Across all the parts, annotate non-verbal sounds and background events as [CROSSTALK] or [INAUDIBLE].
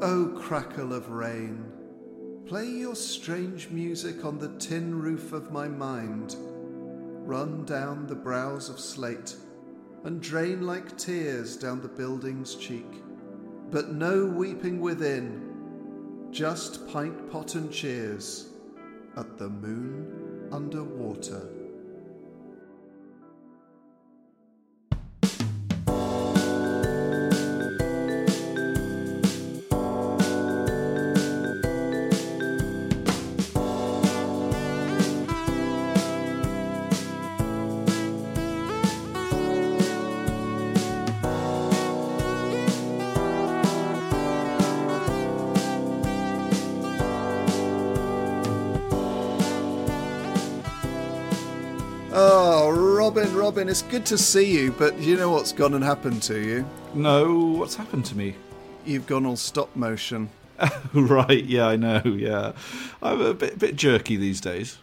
O crackle of rain, play your strange music on the tin roof of my mind. Run down the brows of slate and drain like tears down the building's cheek. But no weeping within, just pint pot and cheers at the moon under Oh, Robin, Robin, it's good to see you, but you know what's gone and happened to you? No, what's happened to me? You've gone all stop motion. [LAUGHS] right, yeah, I know, yeah. I'm a bit, bit jerky these days.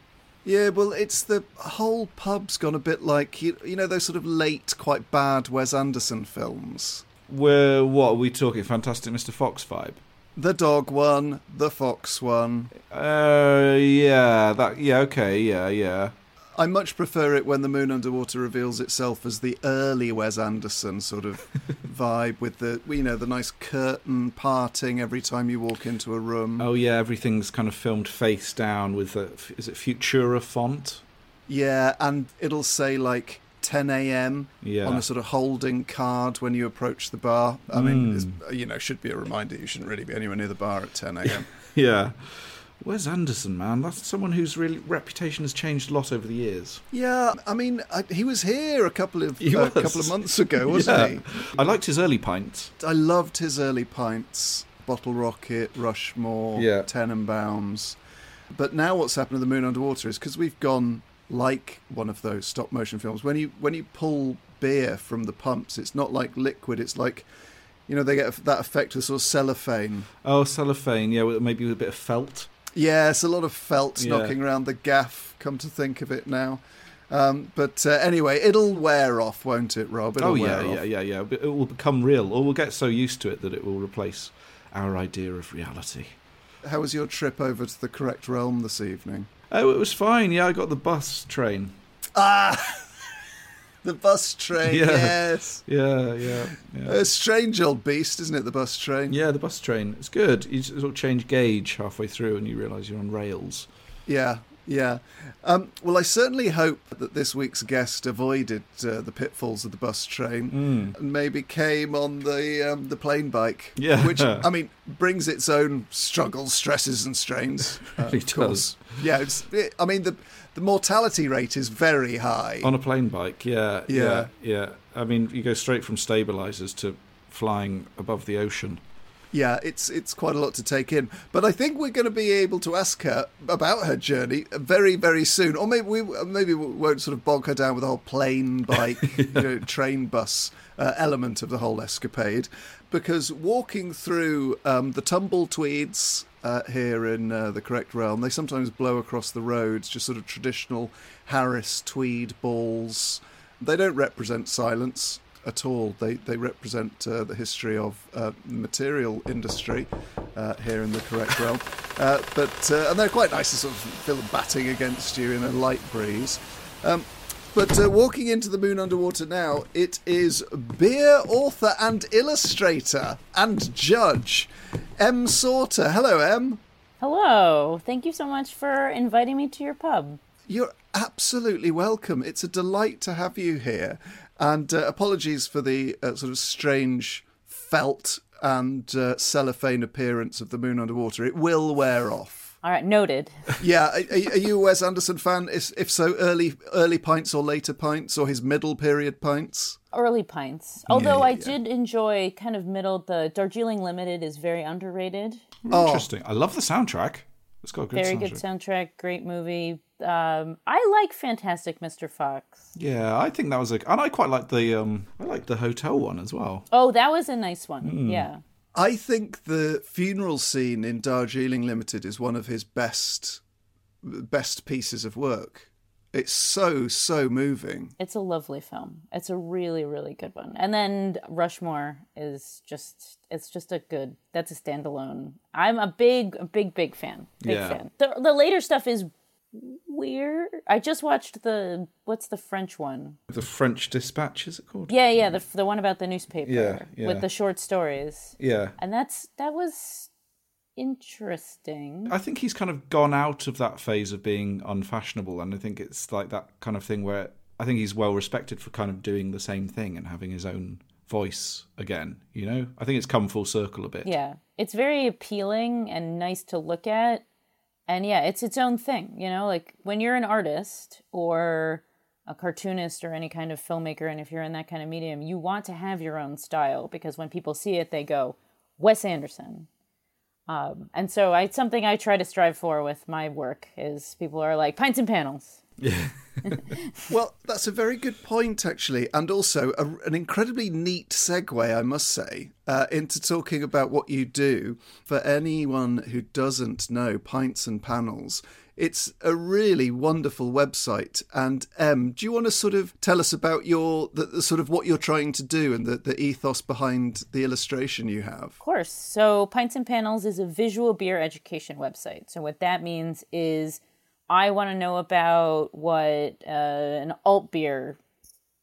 Yeah, well, it's the whole pub's gone a bit like you, you know those sort of late, quite bad Wes Anderson films. Where, what, are we talking Fantastic Mr. Fox vibe? The dog one, the fox one. Uh, yeah, that, yeah, okay, yeah, yeah. I much prefer it when the moon underwater reveals itself as the early Wes Anderson sort of [LAUGHS] vibe with the you know the nice curtain parting every time you walk into a room. Oh, yeah, everything's kind of filmed face down with, the, is it Futura font? Yeah, and it'll say like 10 a.m. Yeah. on a sort of holding card when you approach the bar. I mean, hmm. it's, you know, should be a reminder you shouldn't really be anywhere near the bar at 10 a.m. [LAUGHS] Yeah. Wes Anderson, man? That's someone whose really reputation has changed a lot over the years. yeah, I mean, I, he was here a couple of uh, was. couple of months ago, [LAUGHS] wasn't yeah. he? I liked his early pints. I loved his early pints, Bottle Rocket, Rushmore, Yeah. Tenenbaums. But now what's happened to the Moon Underwater is because we've gone like one of those stop motion films. When you when you pull beer from the pumps, it's not like liquid. It's like you know they get that effect of sort of cellophane. Oh, cellophane, yeah, maybe with a bit of felt. Yeah, it's a lot of felt Yeah. knocking around the gaff. Come to think of it now. Um, but uh, anyway, it'll wear off, won't it, Rob? It'll oh, yeah, yeah, yeah, yeah. It will become real, or we'll get so used to it that it will replace our idea of reality. How was your trip over to the correct realm this evening? Oh, it was fine. Yeah, I got the bus train. Ah, [LAUGHS] the bus train. Yeah. Yes, [LAUGHS] Yeah, yeah, yeah. a strange old beast, isn't it? The bus train. Yeah, the bus train. It's good. You sort of change gauge halfway through, and you realise you're on rails. Yeah, yeah. Um, well, I certainly hope that this week's guest avoided uh, the pitfalls of the bus train and maybe came on the um, the plane bike. Yeah. which [LAUGHS] I mean brings its own struggles, stresses, and strains. [LAUGHS] uh, Really of course. Yeah, it's, it, I mean the the mortality rate is very high. On a plane bike, yeah, Yeah. yeah, yeah. I mean, you go straight from stabilizers to flying above the ocean. Yeah, it's it's quite a lot to take in. But I think we're going to be able to ask her about her journey very very soon, or maybe we maybe we won't sort of bog her down with the whole plane, [LAUGHS] bike, you know, train, bus uh, element of the whole escapade, because walking through um, the tumble tweeds. Uh, here in uh, the correct realm, they sometimes blow across the roads, just sort of traditional Harris tweed balls. They don't represent silence at all. They they represent uh, the history of uh, material industry uh, here in the correct [LAUGHS] realm. Uh, but uh, and they're quite nice to sort of feel batting against you in a light breeze. Um, but uh, walking into the moon underwater now, it is beer author and illustrator and judge Em Sauter. Hello, Em. Hello. Thank you so much for inviting me to your pub. You're absolutely welcome. It's a delight to have you here. And uh, apologies for the uh, sort of strange felt and uh, cellophane appearance of the moon underwater. It will wear off. All right, noted. [LAUGHS] Yeah, are, are you a Wes Anderson fan? If, if so, early early pints or later pints or his middle period pints? Early pints. Although I did enjoy kind of middle. The Darjeeling Limited is very underrated. Oh. Interesting. I love the soundtrack. It's got a good Very soundtrack. good soundtrack. Great movie. Um, I like Fantastic Mr. Fox. Yeah, I think that was a, and I quite like the um, I like the hotel one as well. Oh, that was a nice one. Hmm. Yeah. I think the funeral scene in Darjeeling Limited is one of his best best pieces of work. It's so so moving. It's a lovely film. It's a really, really good one. And then Rushmore is just it's just a good that's a standalone. I'm a big a big big fan. Big Yeah. fan. The the later stuff is weird. I just watched the what's the French one? The French Dispatch is it called? Yeah, yeah, the the one about the newspaper Yeah, yeah. with the short stories. Yeah. And that's that was interesting. I think he's kind of gone out of that phase of being unfashionable, and I think it's like that kind of thing where I think he's well respected for kind of doing the same thing and having his own voice again. You know, I think it's come full circle a bit. Yeah, it's very appealing and nice to look at. And yeah, it's its own thing, you know, like when you're an artist or a cartoonist or any kind of filmmaker, and if you're in that kind of medium, you want to have your own style because when people see it, they go, Wes Anderson. Um, and so I, something I try to strive for with my work is people are like pints and panels. Yeah. [LAUGHS] Well, that's a very good point, actually, and also a, an incredibly neat segue, I must say, uh, into talking about what you do. For anyone who doesn't know Pints and Panels, it's a really wonderful website. And Em, do you want to sort of tell us about your the, the sort of what you're trying to do and the, the ethos behind the illustration you have? Of course. So, Pints and Panels is a visual beer education website. So, what that means is I want to know about what uh, an alt beer,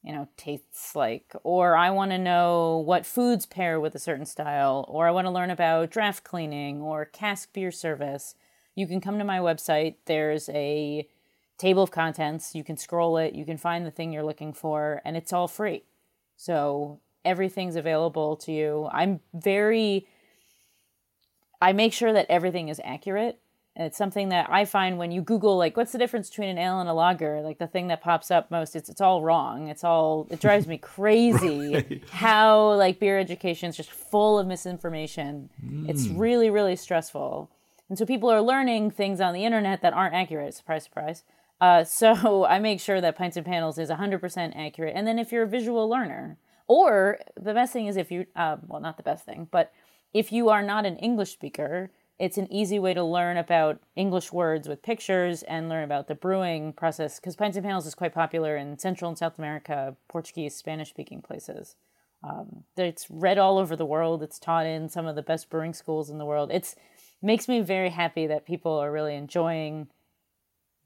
you know, tastes like, or I want to know what foods pair with a certain style, or I want to learn about draft cleaning or cask beer service. You can come to my website. There's a table of contents. You can scroll it. You can find the thing you're looking for, and it's all free. So everything's available to you. I'm very I make sure that everything is accurate. It's something that I find when you Google like what's the difference between an ale and a lager, like the thing that pops up most, it's it's all wrong. It's all it drives me [LAUGHS] crazy [LAUGHS] how like beer education is just full of misinformation. It's mm. really, really stressful. And so people are learning things on the internet that aren't accurate. Surprise, surprise. Uh, [LAUGHS] so I make sure that Pints and Panels is 100% accurate. And then if you're a visual learner, or the best thing is if you, uh, well, not the best thing, but if you are not an English speaker, it's an easy way to learn about English words with pictures and learn about the brewing process. Because Pints and Panels is quite popular in Central and South America, Portuguese, Spanish speaking places. Um, it's read all over the world. It's taught in some of the best brewing schools in the world. It's makes me very happy that people are really enjoying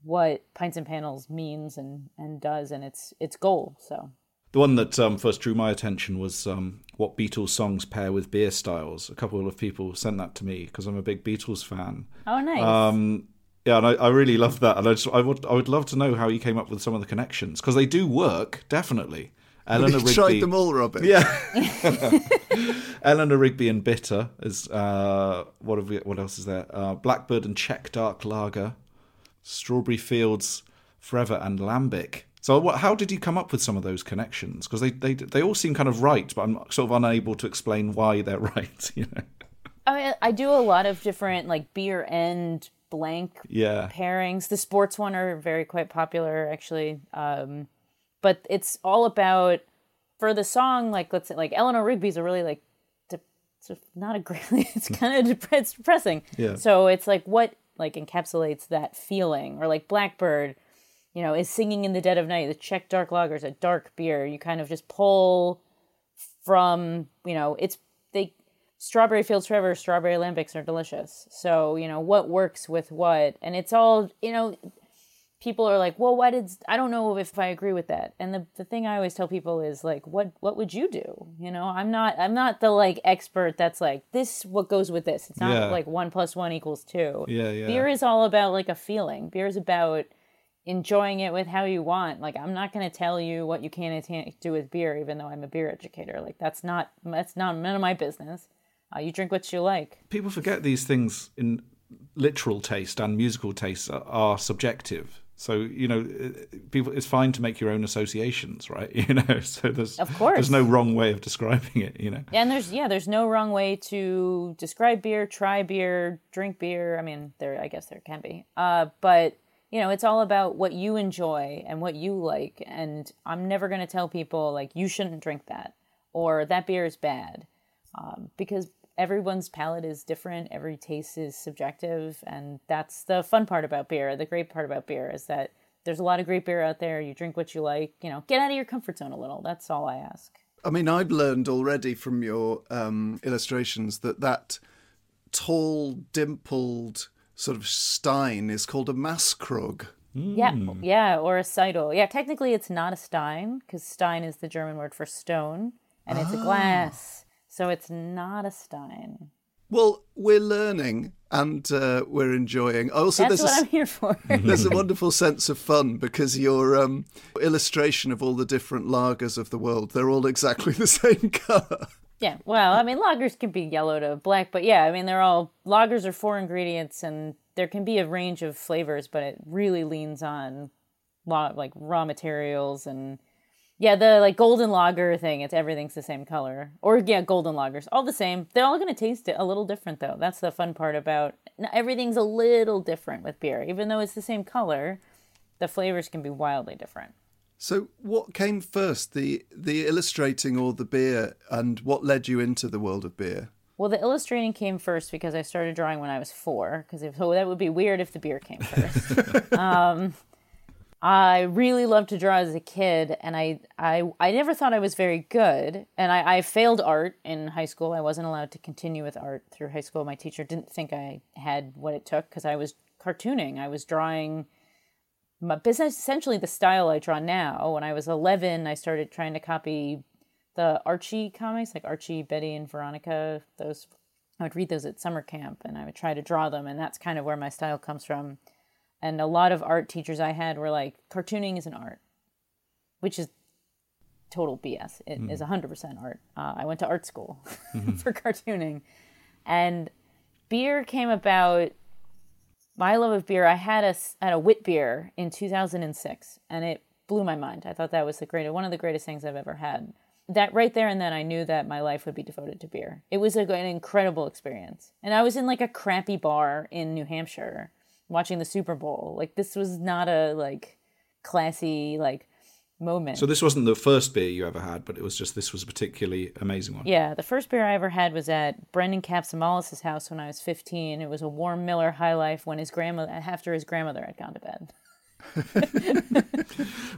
what Pints and Panels means and, and does and its its goal. So The one that um, first drew my attention was um, what Beatles songs pair with beer styles. A couple of people sent that to me because I'm a big Beatles fan. oh nice. Um, yeah, and I, I really love that, and I just I would I would love to know how you came up with some of the connections because they do work definitely. Eleanor Rigby, tried them all, Robin. yeah. [LAUGHS] [LAUGHS] Eleanor Rigby and Bitter is uh, what have we, what else is there? Uh, Blackbird and Czech Dark Lager, Strawberry Fields Forever and Lambic. So, what, how did you come up with some of those connections? Because they, they they all seem kind of right, but I'm sort of unable to explain why they're [LAUGHS] right. You know? I mean, I do a lot of different like beer and blank Yeah. pairings. The sports one are very quite popular actually. Um, but it's all about for the song like let's say like Eleanor Rigby's a really like de- it's not a great [LAUGHS] it's kind of dep- it's depressing. Yeah. So it's like what like encapsulates that feeling or like Blackbird you know, is singing in the dead of night. The Czech dark lager is a dark beer. You kind of just pull from, you know, it's they strawberry fields forever, strawberry lambics are delicious. So, you know, what works with what. And it's all, you know, people are like, well, why did I don't know if I agree with that. And the, the thing I always tell people is like, what what would you do? You know, I'm not I'm not the like expert that's like this what goes with this. It's not Yeah. like one plus one equals two. Yeah, yeah. Beer is all about like a feeling. Beer is about enjoying it with how you want. Like I'm not going to tell you what you can and can't do with beer, even though I'm a beer educator. Like that's not that's not none of my business. Uh, you drink what you like. People forget these things in literal taste and musical taste are, are subjective. So you know, people it's fine to make your own associations, [LAUGHS] right? You know, so there's Of course. there's no wrong way of describing it. You know, And there's yeah, there's no wrong way to describe beer, try beer, drink beer. I mean, there I guess there can be. Uh, but you know, it's all about what you enjoy and what you like. And I'm never going to tell people like you shouldn't drink that or that beer is bad, um, because everyone's palate is different. Every taste is subjective, and that's the fun part about beer. The great part about beer is that there's a lot of great beer out there. You drink what you like. You know, get out of your comfort zone a little. That's all I ask. I mean, I've learned already from your um, illustrations that that tall, dimpled sort of stein is called a Masskrug. Yeah, Hmm. yeah, or a seidel. Yeah, technically it's not a stein because stein is the German word for stone, and Ah. it's a glass, so it's not a stein. Well, we're learning and uh, we're enjoying. Also, That's there's what a, I'm here for. [LAUGHS] there's a [LAUGHS] wonderful sense of fun because your um, illustration of all the different lagers of the world, they're all exactly [LAUGHS] the same colour. yeah, well, I mean, lagers can be yellow to black, but yeah, I mean, they're all lagers are four ingredients, and there can be a range of flavors, but it really leans on law, like raw materials and yeah, the like golden lager thing. It's everything's the same color, or yeah, golden lagers, all the same. They're all gonna taste it a little different though. That's the fun part about everything's a little different with beer, even though it's the same color. The flavors can be wildly different. So, what came first, the the illustrating or the beer, and what led you into the world of beer? Well, the illustrating came first because I started drawing when I was four. Because so that would be weird if the beer came first. [LAUGHS] um, I really loved to draw as a kid, and I I, I never thought I was very good. And I, I failed art in high school. I wasn't allowed to continue with art through high school. My teacher didn't think I had what it took because I was cartooning. I was drawing my business essentially the style I draw now. When I was 11, I started trying to copy the Archie comics, like Archie, Betty, and Veronica. Those I would read those at summer camp, and I would try to draw them, and that's kind of where my style comes from. And a lot of art teachers I had were like, cartooning is an art, which is total BS. It is 100% art. Uh, I went to art school [LAUGHS] for cartooning, and beer came about. My love of beer, I had a had a wit beer in 2006, and it blew my mind. I thought that was the greatest, one of the greatest things I've ever had. That right there and then, I knew that my life would be devoted to beer. It was a, an incredible experience, and I was in like a crappy bar in New Hampshire, watching the Super Bowl. Like this was not a like classy like moment. so this wasn't the first beer you ever had, but it was just this was a particularly amazing one. Yeah, the first beer I ever had was at Brendan Capsamalis' house when I was 15. It was a warm Miller High Life when his grandmother, after his grandmother had gone to bed. [LAUGHS]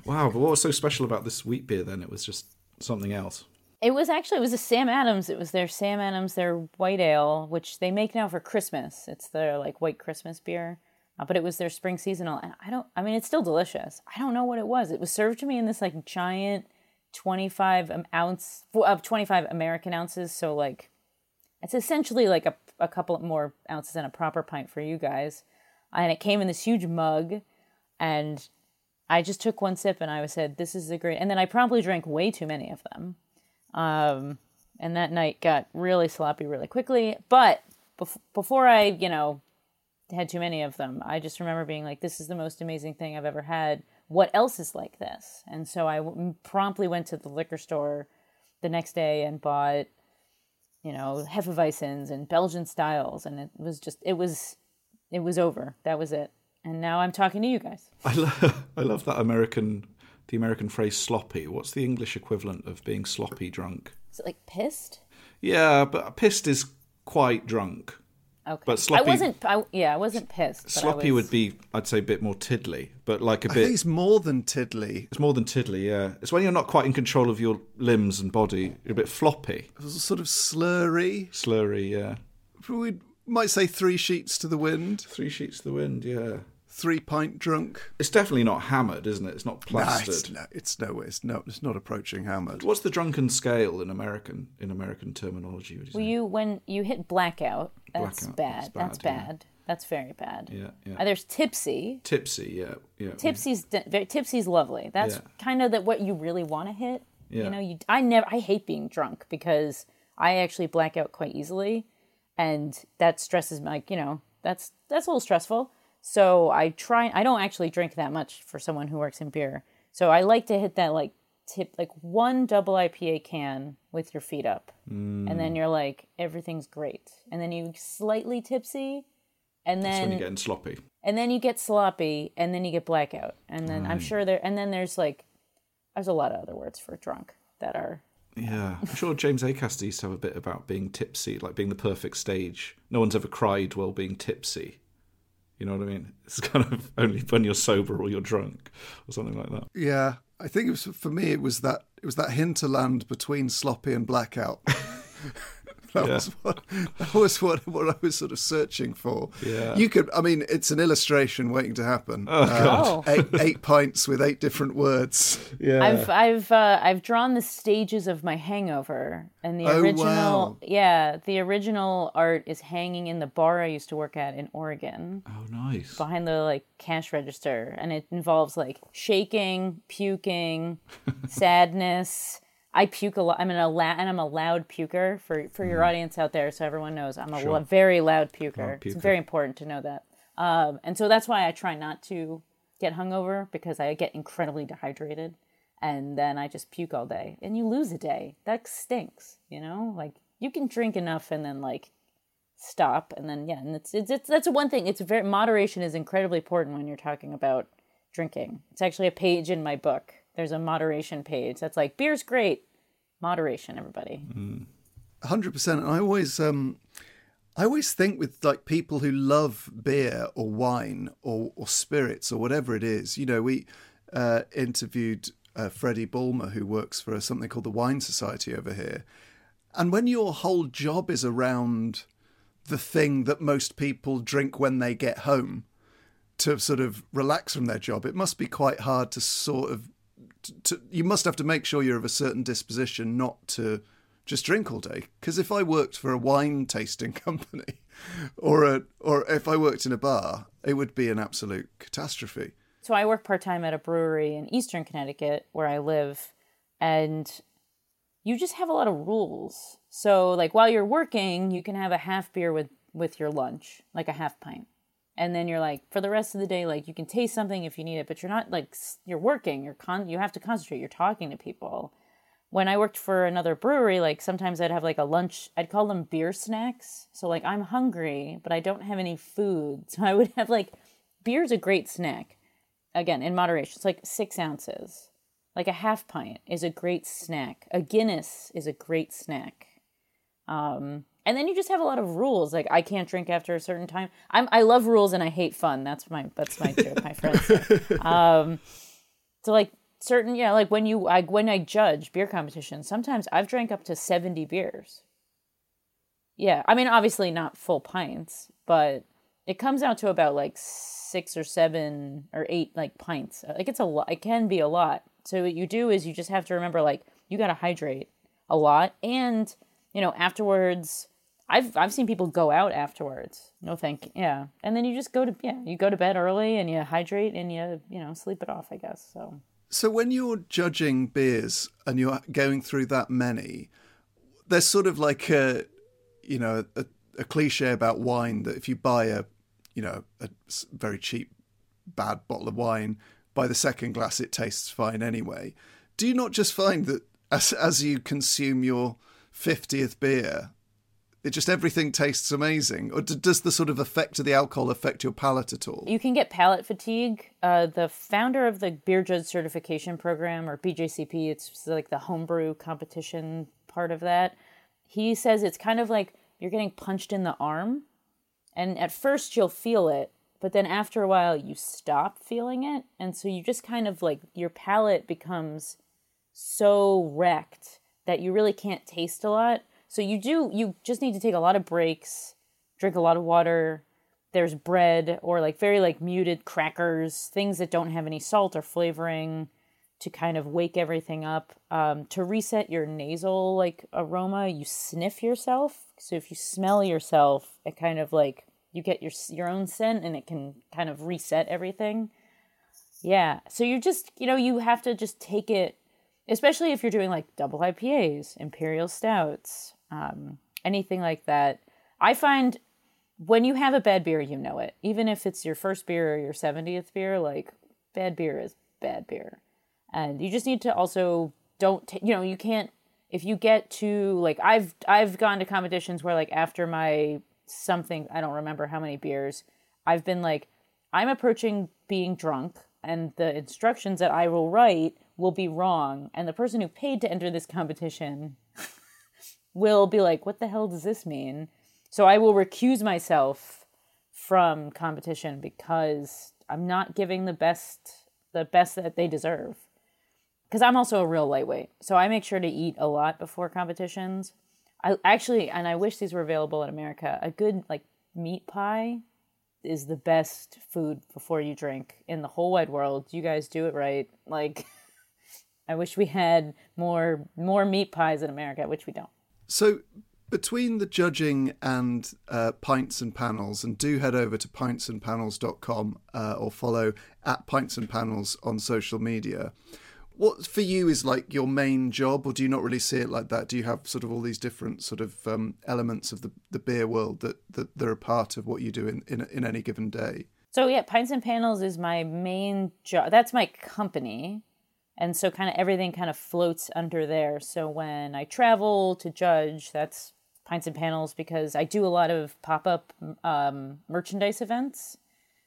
Wow, but what was so special about this wheat beer then? It was just something else. It was actually it was a Sam Adams. It was their Sam Adams, their white ale, which they make now for Christmas. It's their like white Christmas beer, uh, but it was their spring seasonal. And I don't. I mean, it's still delicious. I don't know what it was. It was served to me in this like giant twenty five ounce of twenty five American ounces. So like, it's essentially like a a couple more ounces than a proper pint for you guys, and it came in this huge mug, and I just took one sip and I was said, "This is a great." And then I promptly drank way too many of them. Um, and that night got really sloppy really quickly. But bef- before I, you know, had too many of them, I just remember being like, this is the most amazing thing I've ever had. What else is like this? And so I w- promptly went to the liquor store the next day and bought, you know, Hefeweizens and Belgian styles. And it was just, it was, it was over. That was it. And now I'm talking to you guys. I love, [LAUGHS] I love that American, the American phrase sloppy. What's the English equivalent of being sloppy drunk? Is it like pissed? Yeah, but pissed is quite drunk. Okay. But sloppy- I wasn't, I, yeah, I wasn't pissed. but Sloppy was- would be, I'd say, a bit more tiddly, but like a I think bit. it's more than tiddly. It's more than tiddly, yeah. It's when you're not quite in control of your limbs and body. You're a bit floppy, It's sort of slurry. slurry, yeah. We might say three sheets to the wind, Three sheets to the wind, yeah. Three pint drunk. It's definitely not hammered, isn't it? It's not Nah, plastered. it's no, it's no, it's no, it's not approaching hammered. What's the drunken scale in American in American terminology? Would you Well, you when you hit blackout, that's Blackout, bad. that's That's bad, bad. That's very bad. Yeah, yeah. Uh, there's tipsy. Tipsy, yeah, yeah. Tipsy's de- very, tipsy's lovely. That's Yeah. kind of that what you really want to hit. Yeah. You know, you I never I hate being drunk because I actually black out quite easily, and that stresses me. Like you know, that's that's a little stressful. So I try. I don't actually drink that much for someone who works in beer. So I like to hit that like tip, like one double IPA can with your feet up, and then mm. you're like everything's great, and then you slightly tipsy, and That's when you're getting sloppy. and then you get sloppy, and then you get blackout, and then I'm mm. sure there, and then there's like, there's a lot of other words for drunk that are Yeah, I'm sure James Acaster used to have a bit about being tipsy, like being the perfect stage. No one's ever cried while being tipsy. You know what I mean? [LAUGHS] It's kind of only when you're sober or you're drunk or something like that. Yeah, I think it was for me. It was that it was that hinterland between sloppy and blackout. [LAUGHS] that Yeah. was what that was what what I was sort of searching for. Yeah. you could. I mean, it's an illustration waiting to happen. Oh, God. eight eight pints with eight different words. Yeah. I've I've uh, I've drawn the stages of my hangover, and the Oh, original wow. yeah the original art is hanging in the bar I used to work at in Oregon oh, nice. behind the like cash register, and it involves like shaking, puking, [LAUGHS] sadness. I puke a lot. I'm an a and I'm a loud puker for for your audience out there, so everyone knows I'm a lo- very loud puker. It's puker. very important to know that. Um, and so that's why I try not to get hungover because I get incredibly dehydrated, and then I just puke all day, and you lose a day. That stinks, you know. Like you can drink enough and then like stop, and then yeah, and it's it's, it's that's one thing. It's very moderation is incredibly important when you're talking about drinking. It's actually a page in my book. There's a moderation page that's like beer's great, moderation, everybody. hundred percent. And I always, um, I always think with like people who love beer or wine or, or spirits or whatever it is. You know, we uh, interviewed uh, Freddie Bulmer, who works for something called the Wine Society over here, and when your whole job is around the thing that most people drink when they get home to sort of relax from their job, it must be quite hard to sort of to, you must have to make sure you're of a certain disposition not to just drink all day. Because if I worked for a wine tasting [LAUGHS] company, or a or if I worked in a bar, it would be an absolute catastrophe. So I work part time at a brewery in Eastern Connecticut where I live, and you just have a lot of rules. So like while you're working, you can have a half beer with with your lunch, like a half pint. And then you're like for the rest of the day like you can taste something if you need it, but you're not like you're working, you're con you have to concentrate, you're talking to people. When I worked for another brewery, like sometimes I'd have like a lunch, I'd call them beer snacks. So like I'm hungry, but I don't have any food. [LAUGHS] So I would have like beer's a great snack again in moderation it's like six ounces like a half pint is a great snack a guinness is a great snack um and then you just have a lot of rules like i can't drink after a certain time. I'm i love rules and i hate fun. That's my that's my joke my [LAUGHS] friends. Um so like certain yeah like when you i when i judge beer competitions sometimes i've drank up to 70 beers. Yeah i mean obviously not full pints but it comes out to about like six or seven or eight like pints. Like it's a lot it can be a lot. So what you do is you just have to remember like you got to hydrate a lot. And you know afterwards i've i've seen people go out afterwards. No thank you. Yeah. And then you just go to yeah you go to bed early and you hydrate and you you know sleep it off i guess so. So when you're judging beers and you're going through that many, there's sort of like a, you know, a, a cliche about wine that if you buy a, you know, a very cheap, bad bottle of wine, by the second glass it tastes fine anyway. Do you not just find that as as you consume your fiftieth beer, it just everything tastes amazing, or d- does the sort of effect of the alcohol affect your palate at all? You can get palate fatigue. Uh, the founder of the Beer Judge Certification Program, or BJCP, it's like the homebrew competition part of that. He says it's kind of like you're getting punched in the arm, and at first you'll feel it, but then after a while you stop feeling it, and so you just kind of like your palate becomes so wrecked that you really can't taste a lot. So you do you just need to take a lot of breaks, drink a lot of water. There's bread or like very like muted crackers, things that don't have any salt or flavoring to kind of wake everything up. Um, to reset your nasal like aroma, you sniff yourself. So if you smell yourself, it kind of like you get your your own scent and it can kind of reset everything. Yeah. So you just, you know, you have to just take it, especially if you're doing like double IPAs, imperial stouts, um, anything like that. I find when you have a bad beer, you know it. Even if it's your first beer or your 70th beer, like bad beer is bad beer. And you just need to also don't ta- you know, you can't if you get to like I've I've gone to competitions where like after my something, I don't remember how many beers, I've been like I'm approaching being drunk and the instructions that I will write will be wrong and the person who paid to enter this competition will be like what the hell does this mean? So I will recuse myself from competition because I'm not giving the best the best that they deserve. Cuz I'm also a real lightweight. So I make sure to eat a lot before competitions. I actually and I wish these were available in America. A good like meat pie is the best food before you drink in the whole wide world. You guys do it right. Like [LAUGHS] I wish we had more more meat pies in America, which we don't. So between the judging and uh, pints and panels, and do head over to pintsandpanels.com uh, or follow at pints and panels on social media. What for you is like your main job, or do you not really see it like that? Do you have sort of all these different sort of um, elements of the, the beer world that, that they're a part of what you do in, in, in any given day? So yeah, Pints and Panels is my main job. That's my company. And so kind of everything kind of floats under there. So when I travel to judge, that's Pints and Panels because I do a lot of pop-up um, merchandise events.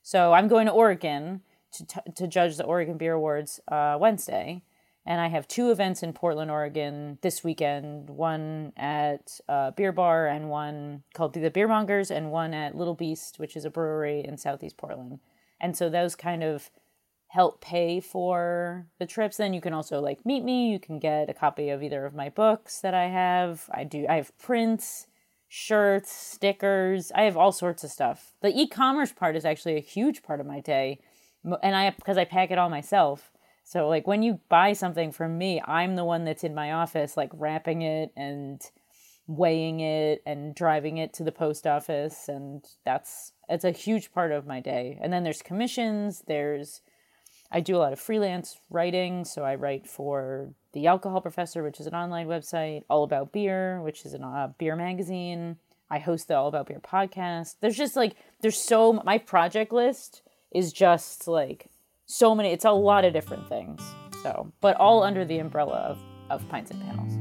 So I'm going to Oregon to, t- to judge the Oregon Beer Awards uh, Wednesday. And I have two events in Portland, Oregon this weekend one at uh, Beer Bar and one called The Beermongers, and one at Little Beast, which is a brewery in Southeast Portland. And so those kind of help pay for the trips then you can also like meet me. You can get a copy of either of my books that i have. I do i have prints shirts stickers. I have all sorts of stuff. The e-commerce part is actually a huge part of my day and i because i pack it all myself. So like when you buy something from me i'm the one that's in my office like wrapping it and weighing it and driving it to the post office and that's it's a huge part of my day. And then there's commissions there's I do a lot of freelance writing. So I write for The Alcohol Professor, which is an online website, All About Beer, which is a uh, beer magazine. I host the All About Beer podcast. There's just like, there's so, my project list is just like so many, it's a lot of different things. So, but all under the umbrella of, of Pints and Panels.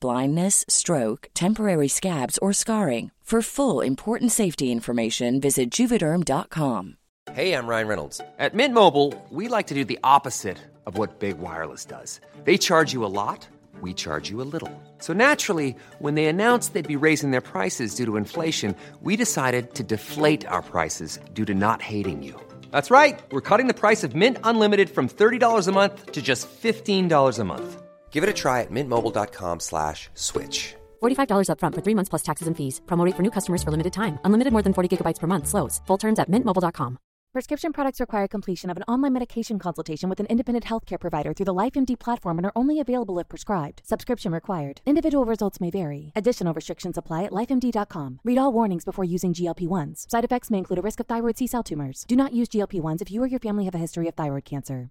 blindness, stroke, temporary scabs, or scarring. For full important safety information, visit juvederm.com. Hey, I'm Ryan Reynolds. At Mint Mobile, we like to do the opposite of what Big Wireless does. They charge you a lot, we charge you a little. So naturally, when they announced they'd be raising their prices due to inflation, we decided to deflate our prices due to not hating you. That's right. We're cutting the price of Mint Unlimited from $30 a month to just $15 a month. Give it a try at mintmobile.com slash switch. $45 upfront for three months plus taxes and fees. Promo rate for new customers for limited time. Unlimited more than 40 gigabytes per month. Slows. Full terms at mintmobile.com. Prescription products require completion of an online medication consultation with an independent healthcare provider through the LifeMD platform and are only available if prescribed. Subscription required. Individual results may vary. Additional restrictions apply at lifemd.com. Read all warnings before using GLP-1s. Side effects may include a risk of thyroid C-cell tumors. Do not use GLP-1s if you or your family have a history of thyroid cancer.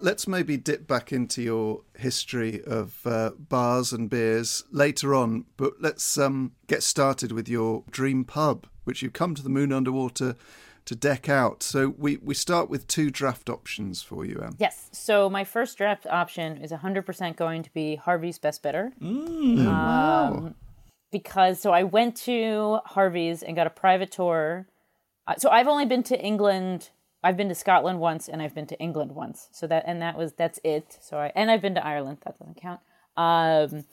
Let's maybe dip back into your history of uh, bars and beers later on, but let's um, get started with your dream pub, which you've come to the Moon Underwater to deck out. So we, we start with two draft options for you, Em. Yes. So my first draft option is 100% going to be Harvey's Best Bitter. Um, Because, so I went to Harvey's and got a private tour. Uh, So I've only been to England. I've been to Scotland once and I've been to England once. So that, and that was, that's it. So I, and I've been to Ireland. That doesn't count. Um,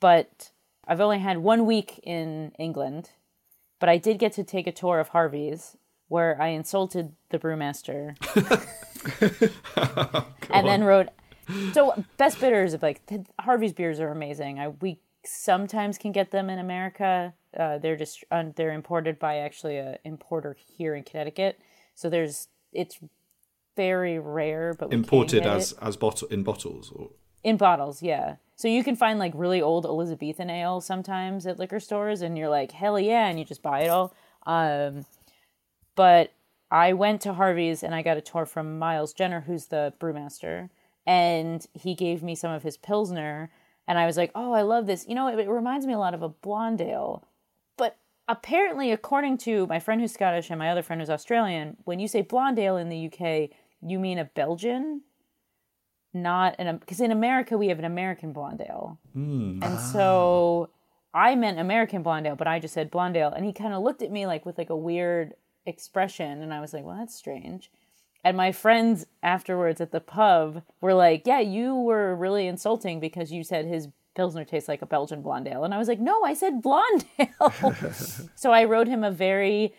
but I've only had one week in England. But I did get to take a tour of Harvey's where I insulted the brewmaster [LAUGHS] [LAUGHS] and then wrote. So best bitters of like Harvey's beers are amazing. I we sometimes can get them in America. Uh, they're just uh, they're imported by actually a importer here in Connecticut. So there's it's very rare, but Imported as it. as bottle in bottles or in bottles. Yeah. So you can find like really old Elizabethan ale sometimes at liquor stores, and you're like hell yeah, and you just buy it all. Um, but I went to Harvey's and I got a tour from Miles Jenner, who's the brewmaster, and he gave me some of his Pilsner. And I was like, oh, I love this. You know, it, it reminds me a lot of a blonde ale. Apparently, according to my friend who's Scottish and my other friend who's Australian, when you say blonde ale in the UK, you mean a Belgian, not an um, because in America we have an American blonde ale, hmm. and so ah. I meant American blonde ale, but I just said blonde ale, and he kind of looked at me like with like a weird expression, and I was like, well, that's strange. And my friends afterwards at the pub were like, yeah, you were really insulting because you said his Pilsner tastes like a Belgian blonde ale. And I was like, no, I said blonde [LAUGHS] ale. [LAUGHS] so I wrote him a very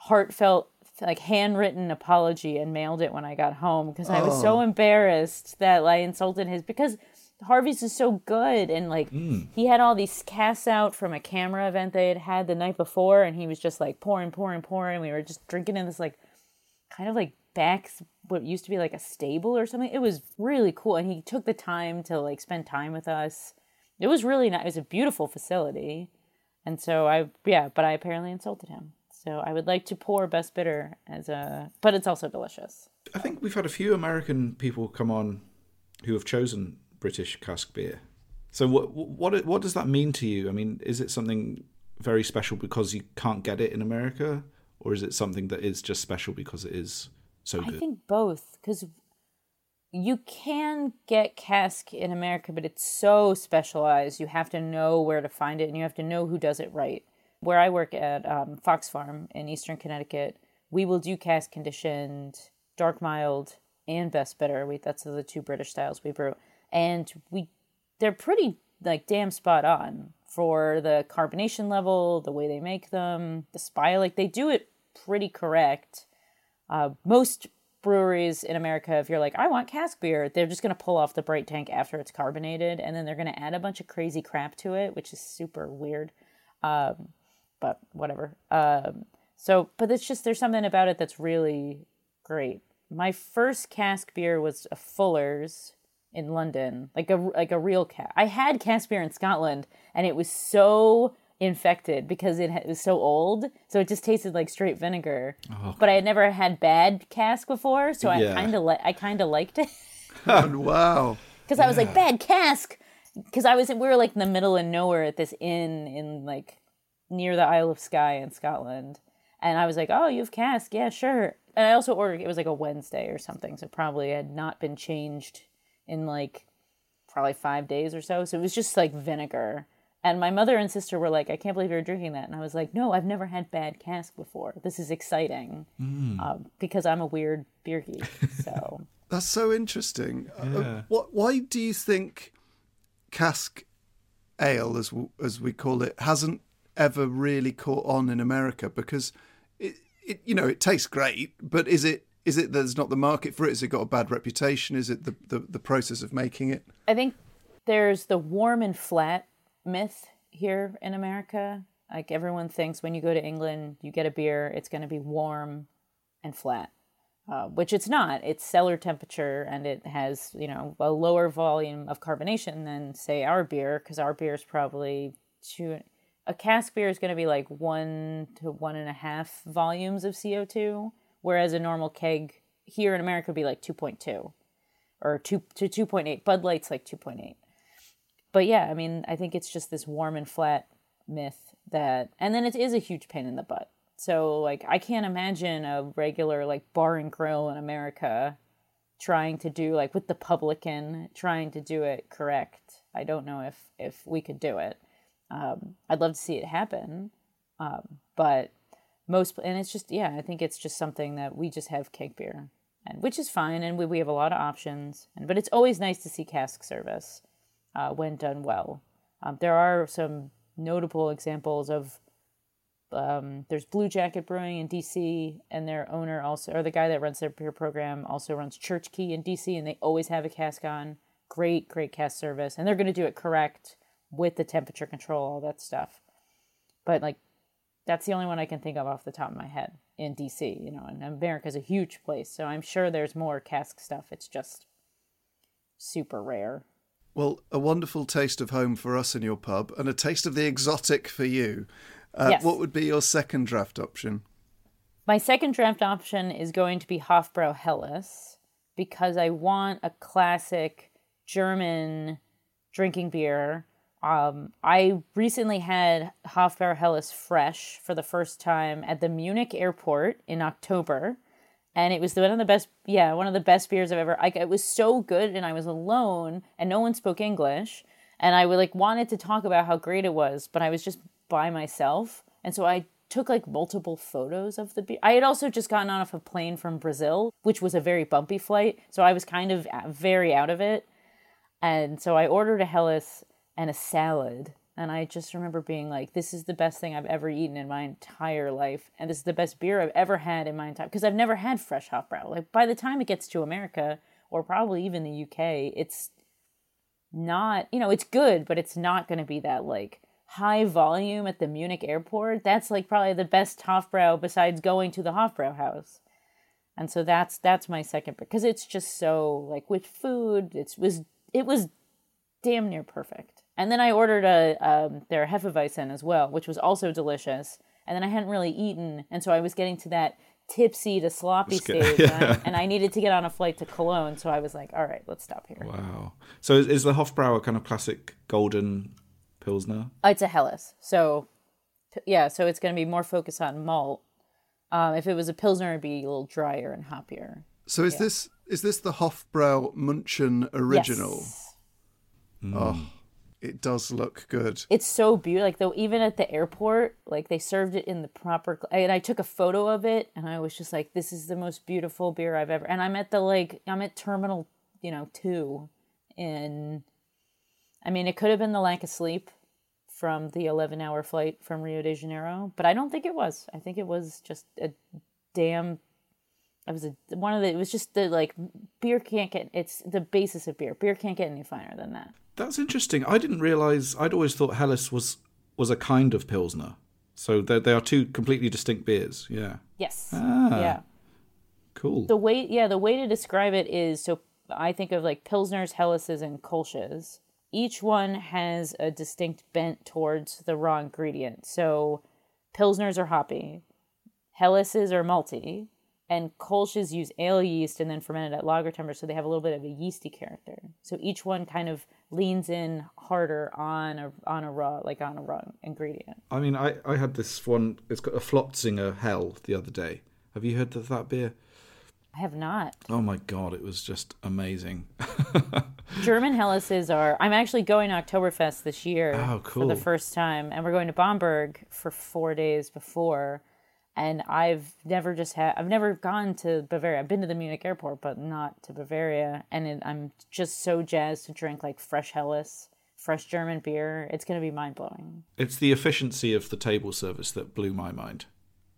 heartfelt, like handwritten apology and mailed it when I got home because I was so oh. embarrassed that I insulted his, because Harvey's is so good. And like, hmm. he had all these casks out from a CAMRA event they had had the night before. And he was just like pouring, pouring, pouring. We were just drinking in this like, kind of like back what used to be like a stable or something. It was really cool, and he took the time to like spend time with us. It was really nice. It was a beautiful facility, and so I yeah, but I apparently insulted him. So I would like to pour best bitter as a, but it's also delicious. I think we've had a few American people come on who have chosen British cask beer. So what what what does that mean to you? I mean, is it something very special because you can't get it in America, or is it something that is just special because it is so I good? think both because you can get cask in America, but it's so specialized. You have to know where to find it, and you have to know who does it right. Where I work at um, Fox Farm in Eastern Connecticut, we will do cask conditioned, dark mild, and best bitter. We that's the two British styles we brew, and we they're pretty like damn spot on for the carbonation level, the way they make them, the spy. Like they do it pretty correct. Uh, most breweries in America, if you're like, I want cask beer, they're just going to pull off the bright tank after it's carbonated, and then they're going to add a bunch of crazy crap to it, which is super weird. Um, but whatever. Um, so, but it's just there's something about it that's really great. My first cask beer was a Fuller's in London, like a like a real cask. I had cask beer in Scotland, and it was so infected because it, was so old, so it just tasted like straight vinegar. Oh. But I had never had bad cask before, so I Yeah. kind of li- I kind of liked it [LAUGHS] wow. because I was like bad cask because I was we were like in the middle of nowhere at this inn in like near the Isle of Skye in Scotland, and I was like, oh, you have cask, yeah, sure. And I also ordered it was like a Wednesday or something, so probably had not been changed in like probably five days or so. So it was just like vinegar. And And my mother and sister were like, I can't believe you're drinking that. And I was like, no, I've never had bad cask before. This is exciting um, because I'm a weird beer geek. [LAUGHS] So That's so interesting. Uh, what? Why do you think cask ale, as as we call it, hasn't ever really caught on in America? Because it, it, you know, it tastes great, but is it is it there's not the market for it? Has it got a bad reputation? Is it the the, the process of making it? I think there's the warm and flat myth here in America. Like everyone thinks when you go to England, you get a beer, it's going to be warm and flat, uh, which it's not. It's cellar temperature and it has, you know, a lower volume of carbonation than, say, our beer, because our beer is probably two. A cask beer is going to be like one to one and a half volumes of CO2, whereas a normal keg here in America would be like 2.2 or 2 to 2.8. Bud Light's like 2.8 but yeah, I mean, I think it's just this warm and flat myth that, and then it is a huge pain in the butt. So, like, I can't imagine a regular, like, bar and grill in America trying to do, like, with the publican, trying to do it correct. I don't know if, if we could do it. Um, I'd love to see it happen. Um, but most, and it's just, yeah, I think it's just something that we just have keg beer, and which is fine. And we, we have a lot of options. And, but it's always nice to see cask service uh, when done well. Um, there are some notable examples of um, there's Blue Jacket Brewing in DC, and their owner also, or the guy that runs their beer program, also runs Church Key in DC, and they always have a cask on. Great, great cask service, and they're going to do it correct with the temperature control, all that stuff. But like, that's the only one I can think of off the top of my head in DC. You know, and America's a huge place, so I'm sure there's more cask stuff. It's just super rare. Well, a wonderful taste of home for us in your pub, and a taste of the exotic for you. Uh, Yes. What would be your second draft option? My second draft option is going to be Hofbrau Helles because I want a classic German drinking beer. Um, I recently had Hofbrau Helles fresh for the first time at the Munich airport in October. And it was one of the best, yeah, one of the best beers I've ever. I, it was so good, and I was alone, and no one spoke English, and I would like wanted to talk about how great it was, but I was just by myself, and so I took like multiple photos of the beer. I had also just gotten off a plane from Brazil, which was a very bumpy flight, so I was kind of uh, very out of it. And so I ordered a Helles and a salad. And I just remember being like, this is the best thing I've ever eaten in my entire life. And this is the best beer I've ever had in my entire because I've never had fresh Hofbrau. Like by the time it gets to America or probably even the UK, it's not, you know, it's good, but it's not going to be that like high volume at the Munich airport. That's like probably the best Hofbrau besides going to the Hofbrau house. And so that's that's my second because it's just so like with food, it was it was damn near perfect. And then I ordered a um, their Hefeweizen as well, which was also delicious. And then I hadn't really eaten, and so I was getting to that tipsy to sloppy Just get- stage, and, [LAUGHS] I, and I needed to get on a flight to Cologne. So I was like, all right, let's stop here. Wow. So is, is the Hofbrauer kind of classic golden pilsner? It's a Helles, so yeah, so it's going to be more focused on malt. Um, if it was a pilsner, it'd be a little drier and hoppier. So is this is this the Hofbrau Munchen original? Yes. Oh, it does look good. It's so beautiful. Like though, even at the airport, like they served it in the proper. And I took a photo of it, and I was just like, "This is the most beautiful beer I've ever." And I'm at the like, I'm at Terminal, you know, two, in. I mean, it could have been the lack of sleep from the 11 hour flight from Rio de Janeiro, but I don't think it was. I think it was just a damn. It was a one of the. It was just the like beer can't get. It's the basis of beer. Beer can't get any finer than that. That's interesting. I didn't realize. I'd always thought Helles was was a kind of pilsner. So they they are two completely distinct beers. Yeah. Yes. Ah. Yeah. Cool. The way, yeah, the way to describe it is so I think of like Pilsners, Helleses, and Kolsches. Each one has a distinct bent towards the raw ingredient. So Pilsners are hoppy, Helleses are malty, and Kolsches use ale yeast and then fermented at lager temperature, so they have a little bit of a yeasty character. So each one kind of leans in harder on a on a raw like on a raw ingredient. I mean, I, I had this one. It's got a Flotzinger Hell the other day. Have you heard of that beer? I have not. Oh my god, it was just amazing. [LAUGHS] German Helles's are. I'm actually going to Oktoberfest this year Oh, cool. for the first time, and we're going to Bamberg for four days before. And I've never just had. I've never gone to Bavaria. I've been to the Munich airport, but not to Bavaria. And it, I'm just so jazzed to drink like fresh Helles, fresh German beer. It's going to be mind blowing. It's the efficiency of the table service that blew my mind.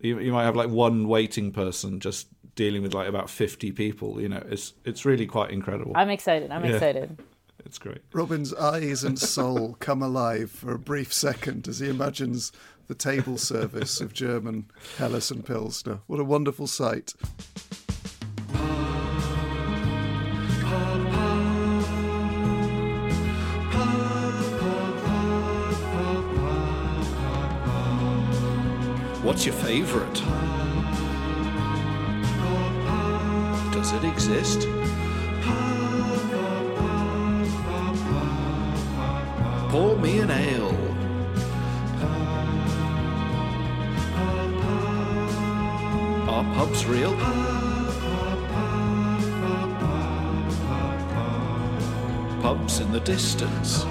You, you might have like one waiting person just dealing with like about 50 people, you know. It's it's really quite incredible. I'm excited. I'm Yeah. excited. [LAUGHS] It's great. Robin's eyes and soul come alive for a brief second as he imagines the table service of German Helles and Pilsner. What a wonderful sight. What's your favourite? Does it exist? Pour me an ale. Are pubs real? Pubs in the distance.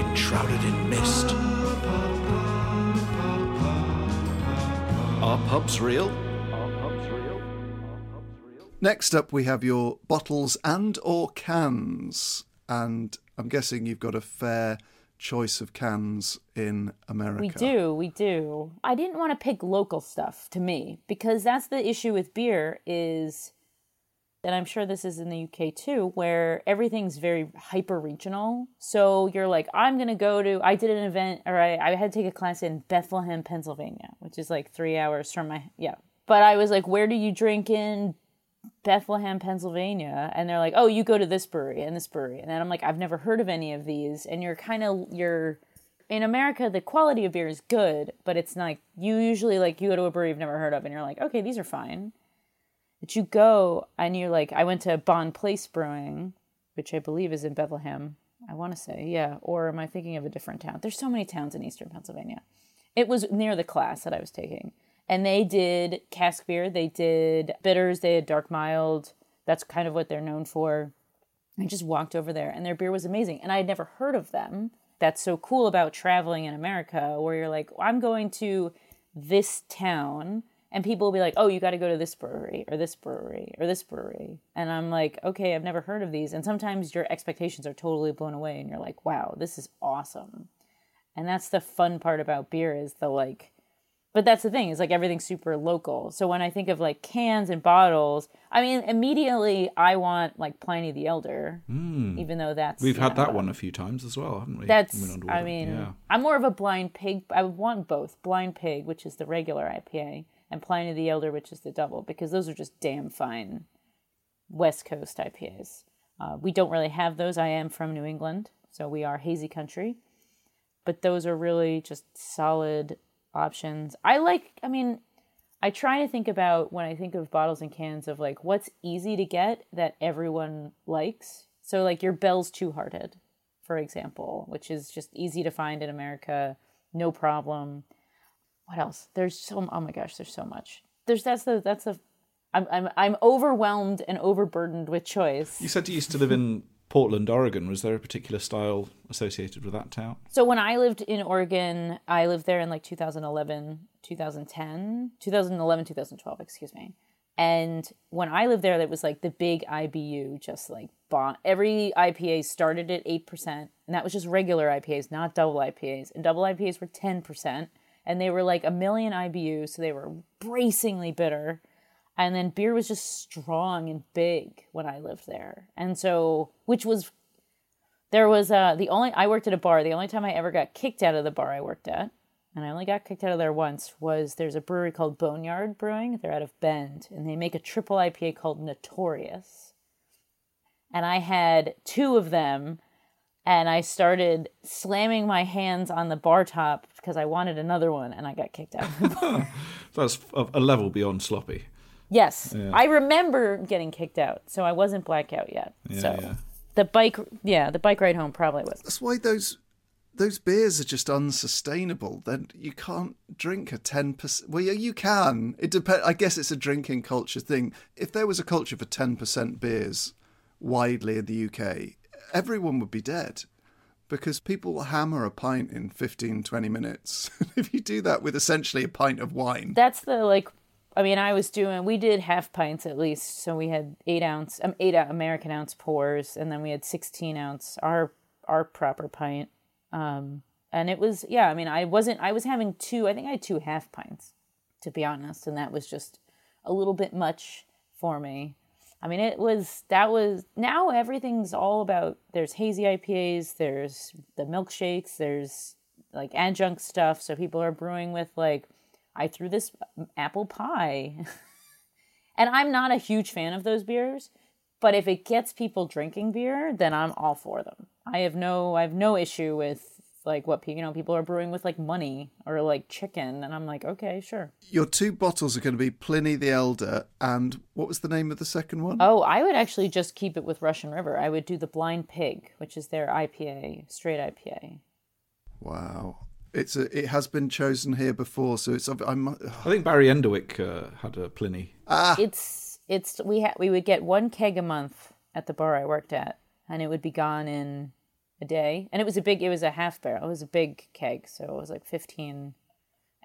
Enshrouded in mist. Are pubs real? Next up, we have your bottles and or cans, and I'm guessing you've got a fair choice of cans in America. We do, we do. I didn't want to pick local stuff to me because that's the issue with beer is and I'm sure this is in the UK too, where everything's very hyper regional. So you're like, I'm gonna go to I did an event or I, I had to take a class in Bethlehem, Pennsylvania, which is like three hours from my yeah. But I was like, where do you drink in Bethlehem, Pennsylvania, and they're like, "Oh, you go to this brewery and this brewery," and then I'm like, "I've never heard of any of these," and you're kind of you're in America, the quality of beer is good, but it's like you usually like you go to a brewery you've never heard of, and you're like, "Okay, these are fine," but you go and you're like, I went to Bonn Place Brewing, which I believe is in Bethlehem. I want to say, yeah, or am I thinking of a different town? There's so many towns in eastern Pennsylvania. It was near the class that I was taking and they did cask beer they did bitters they had dark mild. That's kind of what they're known for. I just walked over there and their beer was amazing and i had never heard of them. That's so cool about traveling in america where you're like i'm going to this town and people will be like oh you got to go to this brewery or this brewery or this brewery. And i'm like okay i've never heard of these. And sometimes your expectations are totally blown away and you're like wow this is awesome. And that's the fun part about beer is the like but that's the thing is like everything's super local so when i think of like cans and bottles i mean immediately i want like pliny the elder even though that's. We've had know, that one a few times as well, haven't we? that's Went on to i mean yeah. i'm more of a blind pig i would want both blind pig which is the regular ipa and pliny the elder which is the double because those are just damn fine west coast ipas uh, we don't really have those i am from new england so we are hazy country but those are really just solid options. I like, I mean, I try to think about when I think of bottles and cans of like what's easy to get that everyone likes. So, like your Bell's Two Hearted, for example, which is just easy to find in America, no problem. What else? There's so, oh my gosh, there's so much. There's, that's the, that's the, I'm, I'm, I'm overwhelmed and overburdened with choice. You said you used to live in Portland, Oregon. Was there a particular style associated with that town? So when I lived in Oregon, I lived there in like 2011, 2010, 2011, 2012, excuse me. And when I lived there, that was like the big IBU, just like bought. Every IPA started at 8%, and that was just regular IPAs, not double IPAs. And double IPAs were 10%, and they were like a million IBU, so they were bracingly bitter. And then beer was just strong and big when I lived there. And so, which was there was uh the only I worked at a bar. The only time I ever got kicked out of the bar I worked at, and I only got kicked out of there once, was there's a brewery called Boneyard Brewing. They're out of Bend, and they make a triple IPA called Notorious. And I had two of them, and I started slamming my hands on the bar top because I wanted another one, and I got kicked out. [LAUGHS] That's a level beyond sloppy. Yes, Yeah. I remember getting kicked out, so I wasn't blackout yet. Yeah, so yeah. the bike, yeah, the bike ride home probably was. That's why those those beers are just unsustainable. Then you can't drink a ten percent. Well, yeah, you can. It depends. I guess it's a drinking culture thing. If there was a culture for ten percent beers widely in the UK, everyone would be dead because people hammer a pint in 15, 20 minutes. [LAUGHS] if you do that with essentially a pint of wine, That's the like. I mean, I was doing. We did half pints at least, so we had eight ounce, um, eight American ounce pours, and then we had sixteen ounce our our proper pint. Um, and it was yeah. I mean, I wasn't. I was having two. I think I had two half pints, to be honest, and that was just a little bit much for me. I mean, it was that was now everything's all about. There's hazy IPAs. There's the milkshakes. There's like adjunct stuff. So people are brewing with like I threw this apple pie. [LAUGHS] and I'm not a huge fan of those beers, but if it gets people drinking beer, then I'm all for them. I have no I have no issue with like what you know people are brewing with like money or like chicken and I'm like, okay, sure. your two bottles are going to be Pliny the Elder and what was the name of the second one? Oh, I would actually just keep it with Russian River. I would do the Blind Pig, which is their IPA, straight IPA. Wow. It's a, it has been chosen here before, so it's. I'm. I think Barry Enderwick uh, had a Pliny. Ah, It's it's we had we would get one keg a month at the bar I worked at, and it would be gone in a day. And it was a big, it was a half barrel. It was a big keg, so it was like 15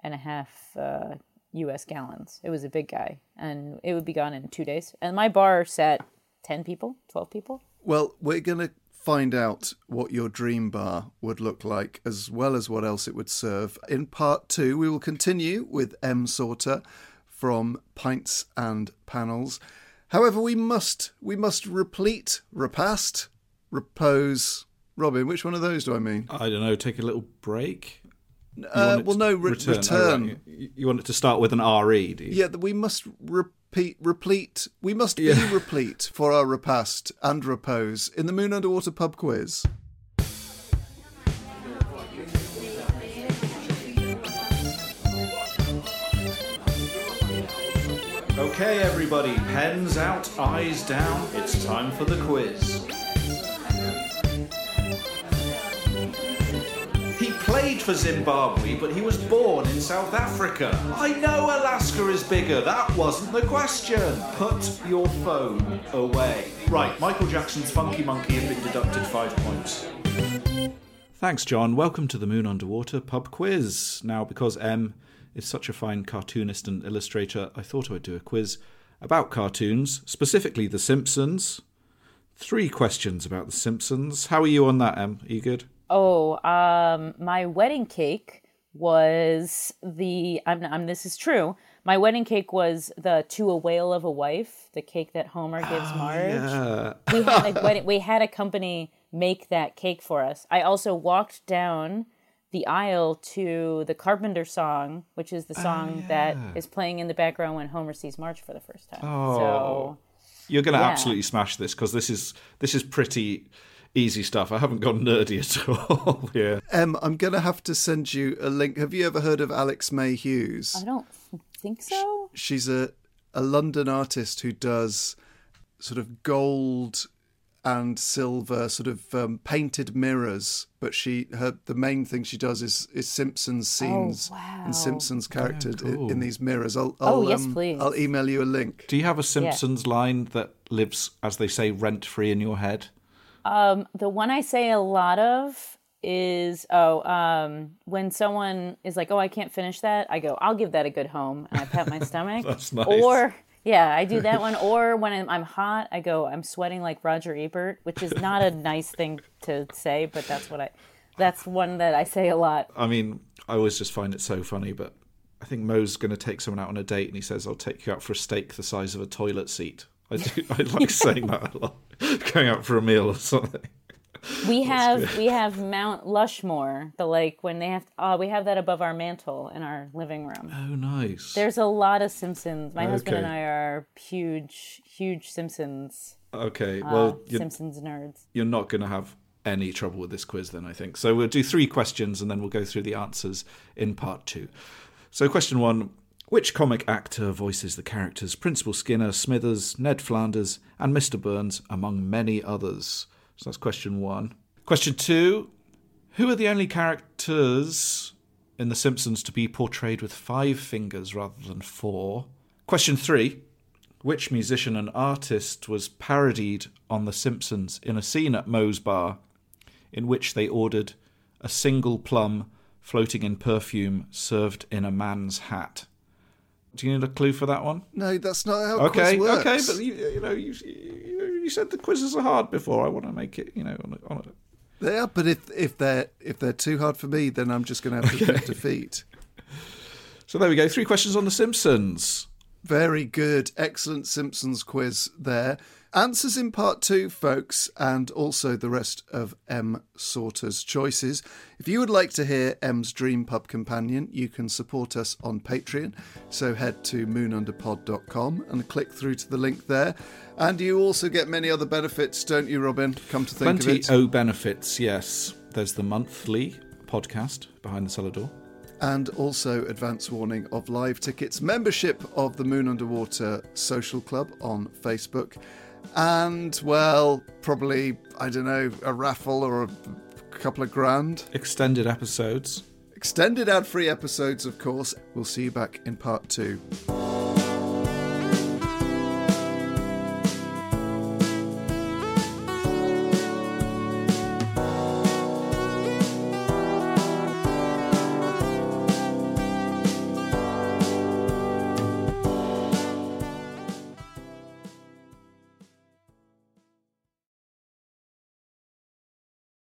and a half uh, U.S. gallons. It was a big guy, and it would be gone in two days. And my bar sat 10 people, 12 people. Well, we're going to find out what your dream bar would look like, as well as what else it would serve. In part two, we will continue with Em Sauter from Pints and Panels. However, we must we must replete, repast, repose. Robin, which one of those do I mean? I don't know. Take a little break. You Uh, well, no, re- return. Oh, right. You- You want it to start with an RE, do you? Yeah, we must repeat, replete. We must Yeah. be [LAUGHS] replete for our repast and repose in the Moon Underwater pub quiz. Okay, everybody, pens out, eyes down. It's time for the quiz. Played for Zimbabwe, but he was born in South Africa. I know Alaska is bigger. That wasn't the question. Put your phone away. Right, Michael Jackson's Funky Monkey have been deducted five points. Thanks, John. Welcome to the Moon Underwater pub quiz. Now, because Em is such a fine cartoonist and illustrator, I thought I would do a quiz about cartoons, specifically The Simpsons. Three questions about The Simpsons. How are you on that, Em? Are you good? Oh, um, my wedding cake was the. I'm, I'm. This is true. My wedding cake was the "To a Whale of a Wife," the cake that Homer gives Marge. Yeah. We had a [LAUGHS] wedding. We had a company make that cake for us. I also walked down the aisle to the Carpenter song, which is the song that is playing in the background when Homer sees Marge for the first time. Oh. So You're going to Yeah. absolutely smash this because this is this is pretty easy stuff. I haven't gone nerdy at [LAUGHS] all here. Em, I'm going to have to send you a link. Have you ever heard of Alex May Hughes? I don't think so. She's a, a London artist who does sort of gold and silver sort of um, painted mirrors but she her the main thing she does is is simpsons scenes wow. and simpsons characters i- cool. in these mirrors i'll, Oh, I'll yes, um, please. i'll email you a link Do you have a Simpsons line that lives, as they say, rent free in your head? Um, the one I say a lot of is oh, um, when someone is like, "Oh, I can't finish that," I go, "I'll give that a good home," and I pat my [LAUGHS] stomach. That's nice. Or yeah, I do that one. [LAUGHS] Or when I'm, I'm hot, I go, "I'm sweating like Roger Ebert," which is not a nice thing to say, but that's what I. That's one that I say a lot. I mean, I always just find it so funny, but I think Moe's going to take someone out on a date and he says, I'll take you out for a steak the size of a toilet seat. I, do, I like saying that a lot. Going out for a meal or something. We have we have Mount Lushmore, the like when they have uh, we have that above our mantle in our living room. Oh, nice. There's a lot of Simpsons. My husband and I are huge, huge Simpsons, Okay, uh, well, you're, Simpsons nerds. you're not going to have any trouble with this quiz then, I think. So we'll do three questions and then we'll go through the answers in part two. So, question one Which comic actor voices the characters Principal Skinner, Smithers, Ned Flanders, and Mr. Burns, among many others? So, that's question one. Question two Who are the only characters in The Simpsons to be portrayed with five fingers rather than four? Question three Which musician and artist was parodied on The Simpsons in a scene at Moe's Bar in which they ordered a single plum floating in perfume served in a man's hat? Do you need a clue for that one? No, that's not how okay, quiz works. okay, but you, you know, you, you, said the quizzes are hard before. I want to make it, you know, on a, on a... They are, but if if they're if they're too hard for me, then I'm just going to have to admit defeat. So there we go. Three questions on The Simpsons. Very good, excellent Simpsons quiz there. Answers in part two, folks, and also the rest of Em Sauter's choices. If you would like to hear Em's Dream Pub Companion, you can support us on Patreon. So head to moonunderpod.com and click through to the link there. And you also get many other benefits, don't you, Robin? Come to think Plenty of it. O benefits, yes. There's the monthly podcast behind the cellar door. and also advance warning of live tickets, membership of the Moon Underwater Social Club on Facebook, and well, probably I don't know a raffle or a couple of grand. Extended episodes. Extended ad-free episodes, of course. We'll see you back in part two.